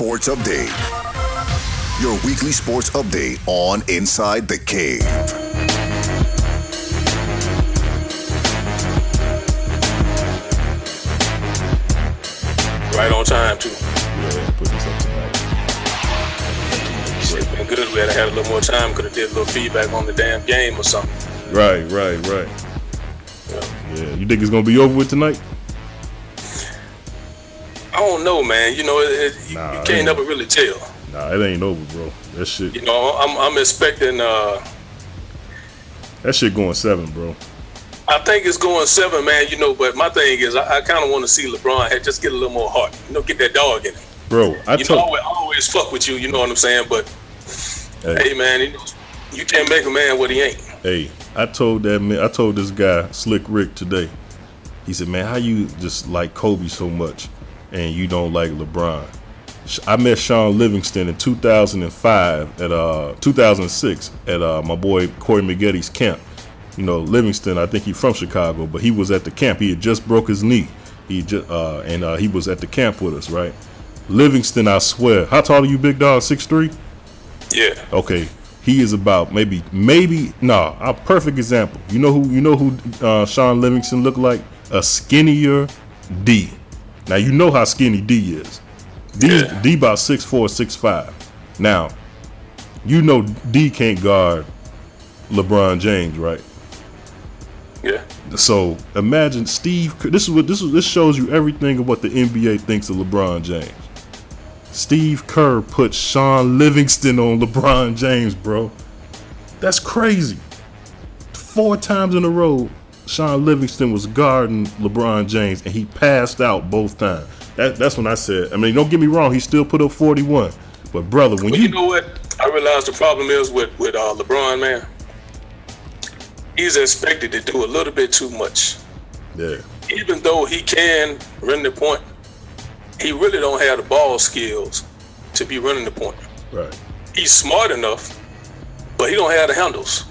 Sports Update. Your weekly sports update on Inside the Cave. Right on time too. Yeah, put this up tonight. Shit been good. We had had a little more time. Could have did a little feedback on the damn game or something. Right, right, right. Yeah. Yeah, you think it's gonna be over with tonight? I don't know, man. You know, it, it, you- Nah, you can't never really tell. Nah, it ain't over, bro. That shit, You know, I'm I'm expecting. uh that shit going seven, bro. I think it's going seven, man. You know, but my thing is, I, I kind of want to see LeBron just get a little more heart. You know, get that dog in him. Bro, I You know, I always, I always fuck with you. You know what I'm saying? But Hey. hey, man, you, know, you can't make a man what he ain't. Hey, I told that man, I told this guy, Slick Rick, today. He said, "Man, how you just like Kobe so much, and you don't like LeBron?" I met Shaun Livingston in 2005 at uh 2006 at uh my boy Corey McGetty's camp. You know, Livingston, I think he's from Chicago, but he was at the camp. He had just broke his knee. He just uh and uh, he was at the camp with us, right? Livingston, I swear. How tall are you, big dog? Six three. Yeah. Okay, he is about maybe maybe nah. A perfect example. You know who you know who uh, Shaun Livingston looked like? A skinnier D. Now you know how skinny D is. D Yeah. D about six four, six five. Now, you know D can't guard LeBron James, right? Yeah. So imagine Steve. This is what this is. This shows you everything of what the NBA thinks of LeBron James. Steve Kerr put Shaun Livingston on LeBron James, bro. That's crazy. Four times in a row, Shaun Livingston was guarding LeBron James, and he passed out both times. That, that's when I said. I mean, don't get me wrong. He still put up forty-one, but brother, when But you, you know what? I realize the problem is with with uh, LeBron, man. He's expected to do a little bit too much. yeah, Even though he can run the point, he really don't have the ball skills to be running the point. right, He's smart enough, but he don't have the handles.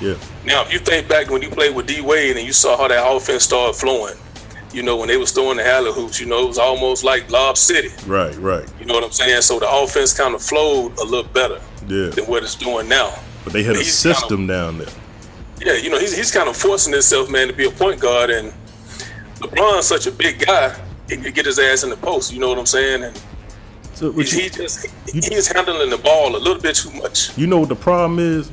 yeah, Now, if you think back when you played with D Wade and you saw how that offense started flowing, you know when they was throwing the alley hoops, you know it was almost like Lob City. right, right, You know what I'm saying? So the offense kind of flowed a little better yeah. than what it's doing now. But they had a He's kinda- system down there. Yeah, you know, he's, he's kind of forcing himself, man, to be a point guard. And LeBron's such a big guy, he can get his ass in the post. You know what I'm saying? And So, he, you- he just he's handling the ball a little bit too much. You know what the problem is?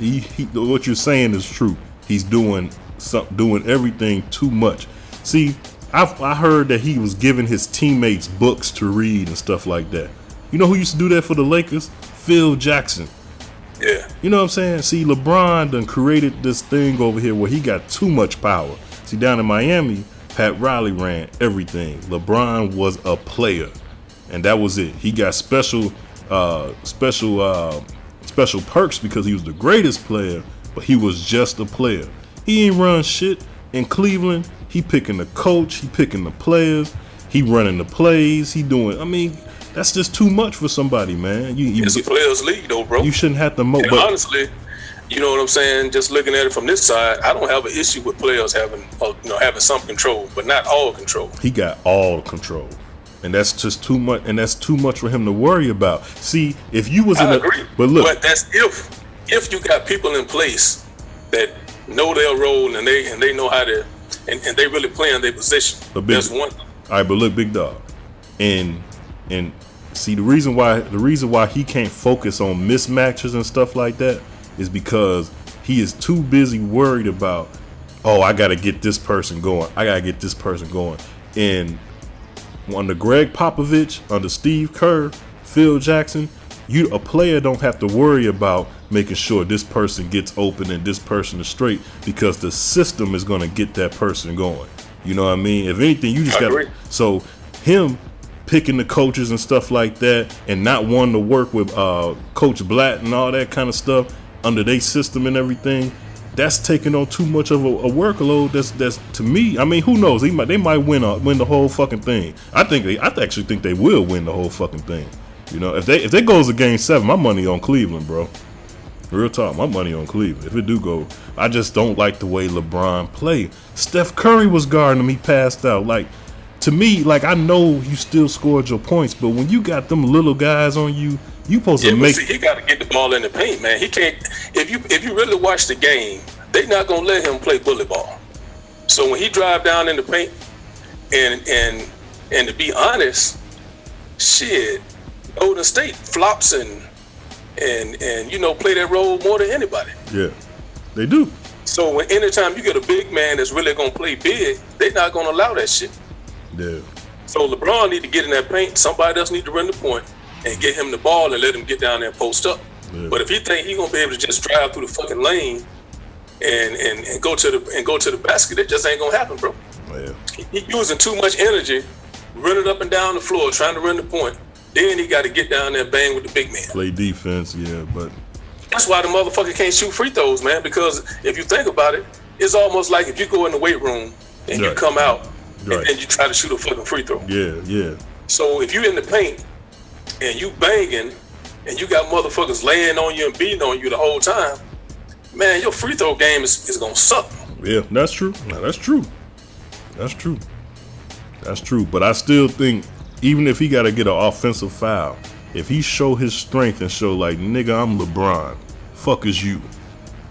He, he, what you're saying is true. He's doing some, doing everything too much. See, I I heard that he was giving his teammates books to read and stuff like that. You know who used to do that for the Lakers? Phil Jackson. Yeah, You know what I'm saying? See, LeBron done created this thing over here where he got too much power. See, down in Miami, Pat Riley ran everything. LeBron was a player, and that was it. He got special, uh, special, uh, special perks because he was the greatest player, but he was just a player. He ain't run shit in Cleveland. He picking the coach. He picking the players. He running the plays. He doing. I mean, that's just too much for somebody, man. You, you it's a players' league, though, bro. you shouldn't have to mo. But honestly, you know what I'm saying? Just looking at it from this side, I don't have an issue with players having, uh, you know, having some control, but not all control. he got all control, and that's just too much. And that's too much for him to worry about. See, if you was in I a, agree. but look, but that's if if you got people in place that know their role and they and they know how to and, and they really playing their position. But big- That's one. all right, but look, big dog, and and see the reason why the reason why he can't focus on mismatches and stuff like that is because he is too busy worried about, oh, I got to get this person going, I got to get this person going, and under Gregg Popovich, under Steve Kerr, Phil Jackson, you a player don't have to worry about making sure this person gets open and this person is straight because the system is going to get that person going. You know what I mean? If anything, you just got so him picking the coaches and stuff like that and not wanting to work with uh, Coach Blatt and all that kind of stuff under their system and everything. That's taking on too much of a, a workload. That's that's to me. I mean, who knows? Might, they might win win the whole fucking thing. I think they. I actually think they will win the whole fucking thing. You know, if they if they goes to game seven, my money on Cleveland, bro. Real talk, my money on Cleveland. If it do go, I just don't like the way LeBron played. Steph Curry was guarding him. He passed out. Like to me, like I know you still scored your points, but when you got them little guys on you, you supposed Yeah, to make. see, he got to get the ball in the paint, man. He can't. If you if you really watch the game, they not gonna let him play bully ball. So when he drive down in the paint, and and and to be honest, shit, Golden State flops and and and you know play that role more than anybody. yeah, they do. So when anytime you get a big man that's really gonna play big, they not gonna allow that shit. Yeah, So LeBron need to get in that paint. Somebody else need to run the point and get him the ball and let him get down there and post up. Yeah. But if he think he gonna be able to just drive through the fucking lane and, and, and go to the and go to the basket, it just ain't gonna happen, bro. yeah, He using too much energy, running up and down the floor, trying to run the point. Then he got to get down there and bang with the big man. play defense. Yeah, but That's why the motherfucker can't shoot free throws, man. Because if you think about it, it's almost like if you go in the weight room and you come out Right. and then you try to shoot a fucking free throw. yeah, yeah, So if you're in the paint and you banging and you got motherfuckers laying on you and beating on you the whole time, man, your free throw game is, is gonna suck. yeah. That's true. Now, that's true. That's true. That's true. But I still think, even if he got to get an offensive foul, if he show his strength and show like, nigga, I'm LeBron. Fuck is you.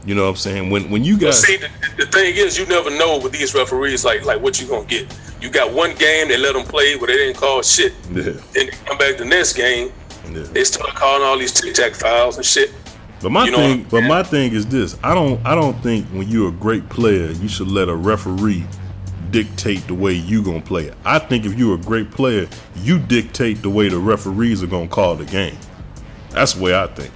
You know what I'm saying? When when you got See, the, the thing is, you never know with these referees, like like what you gonna get. You got one game they let them play where they didn't call shit. yeah, Then they come back the next game, yeah. they start calling all these tic tac fouls and shit. But my You know thing, but my thing is this: I don't, I don't think when you're a great player, you should let a referee dictate the way you gonna play it. I think if you're a great player, you dictate the way the referees are gonna call the game. That's the way I think.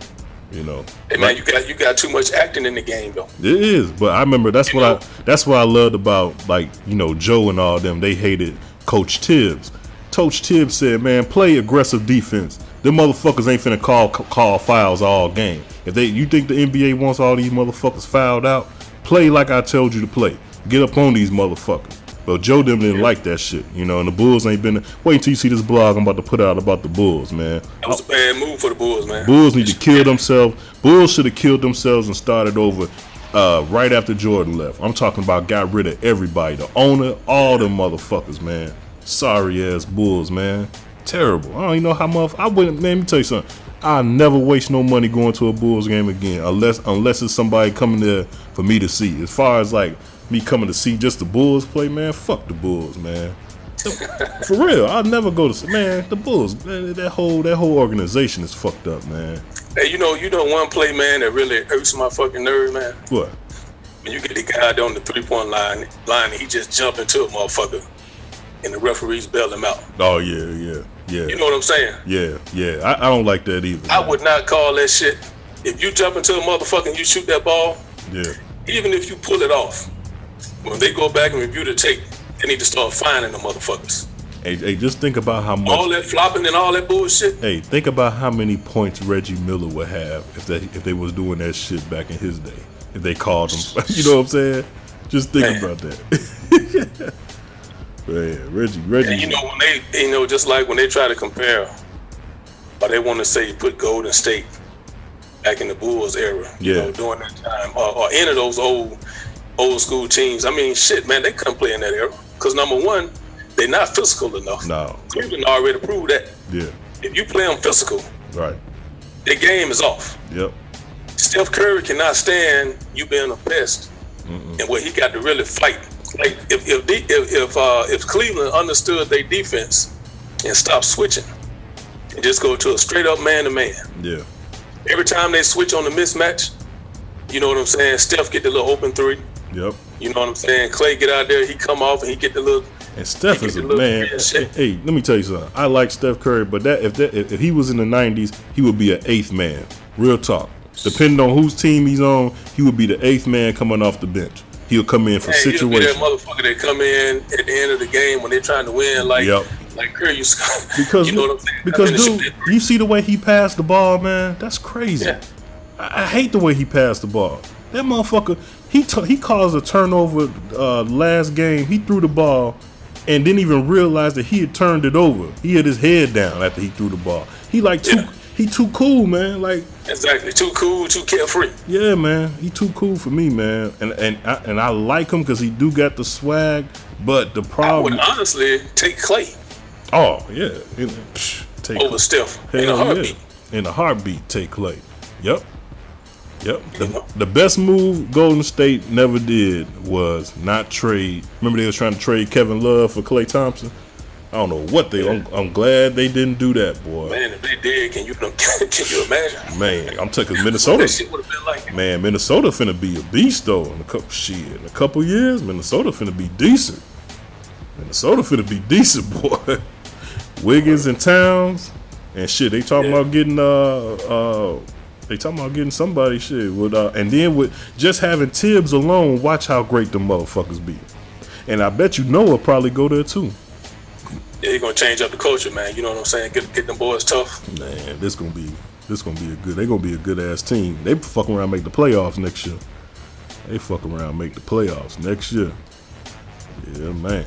You know, Hey man, you got you got too much acting in the game though. it is. But I remember that's You what know? I, that's what I loved about like you know Joe and all them. They hated Coach Thibs. Coach Thibs said, "Man, play aggressive defense. Them motherfuckers ain't finna call call fouls all game. If they, you think the NBA wants all these motherfuckers fouled out, play like I told you to play. Get up on these motherfuckers." But Joe them didn't like that shit, you know. And the Bulls ain't been. Wait until you see this blog I'm about to put out about the Bulls, man. That was a bad move for the Bulls, man. Bulls need to kill themselves. Bulls should have killed themselves and started over uh, right after Jordan left. I'm talking about got rid of everybody, the owner, all them motherfuckers, man. Sorry ass Bulls, man. Terrible. I don't even know how much. I wouldn't. Man, let me tell you something. I never waste no money going to a Bulls game again, unless unless it's somebody coming there for me to see. As far as like me coming to see just the Bulls play, man, fuck the Bulls, man. For real, I'll never go to man. The Bulls, man, that whole that whole organization is fucked up, man. Hey, you know, you know one play, man, that really hurts my fucking nerve, man. What? When you get the guy on the three point line, line, and he just jump into a motherfucker, and the referees bail him out. Oh yeah, yeah, yeah, You know what I'm saying? yeah, yeah. I, I don't like that either. I man. would not call that shit. If you jump into a motherfucker and you shoot that ball, Yeah, even if you pull it off, when they go back and review the tape, they need to start finding the motherfuckers. hey, hey, just think about how much All that flopping and all that bullshit. Hey, think about how many points Reggie Miller would have if they if they was doing that shit back in his day. If they called him, you know what I'm saying? Just think Man. about that. Man, Reggie, Reggie. And you know when they, you know, just like when they try to compare, but they want to say put Golden State back in the Bulls era, you Yeah. know, during that time, or, or any of those old old school teams. I mean, shit, man, they couldn't play in that era because number one, they're not physical enough. no, Cleveland already proved that. yeah, If you play them physical, right, the game is off. yep, Steph Curry cannot stand you being a pest, and where he got to really fight. Like if if the, if if, uh, if Cleveland understood their defense and stopped switching, and just go to a straight up man to man. yeah, Every time they switch on the mismatch, you know what I'm saying. Steph get the little open three. yep. You know what I'm saying. Klay get out there, he come off and he get the little. And Steph is a man. Hey, let me tell you something. I like Steph Curry, but that if that if, he was in the '90s, he would be an eighth man. Real talk. Depending on whose team he's on, he would be the eighth man coming off the bench. He'll come in for Hey, be that motherfucker that come in at the end of the game when they're trying to win, like Yep. Like. You, because you know what I'm saying. because Come in and dude, you see the way he passed the ball, man. That's crazy. Yeah. I, I hate the way he passed the ball. That motherfucker, he t- he caused a turnover uh, last game. He threw the ball and didn't even realize that he had turned it over. He had his head down after he threw the ball. He like too Yeah. he too cool, man. Like Exactly. Too cool, too carefree. yeah, man, he too cool for me, man. And and I, and I like him because he do got the swag, But the problem, I would honestly take Klay oh yeah, know, psh, take over Steph in a heartbeat. yeah. In a heartbeat, take Klay. Yep. Yep. The, know? the best move Golden State never did was not trade. Remember they was trying to trade Kevin Love for Klay Thompson? I don't know what they. I'm, I'm glad they didn't do that, boy. Man, if they did, can you can you imagine? Man, I'm taking What Minnesota. that shit been like. Man, Minnesota finna be a beast though. In a couple shit, in a couple years, Minnesota finna be decent. Minnesota finna be decent, boy. Wiggins and Towns and shit. They talking Yeah. about getting uh uh. They talking about getting somebody shit with uh, and then with just having Thibs alone. Watch how great the motherfuckers be. And I bet you Noah probably go there too. Yeah, he gonna change up the culture, man. You know what I'm saying? Get get them boys tough. Man, this gonna be this gonna be a good. They gonna be a good ass team. They fuck around make the playoffs next year. They fuck around make the playoffs next year. Yeah, man.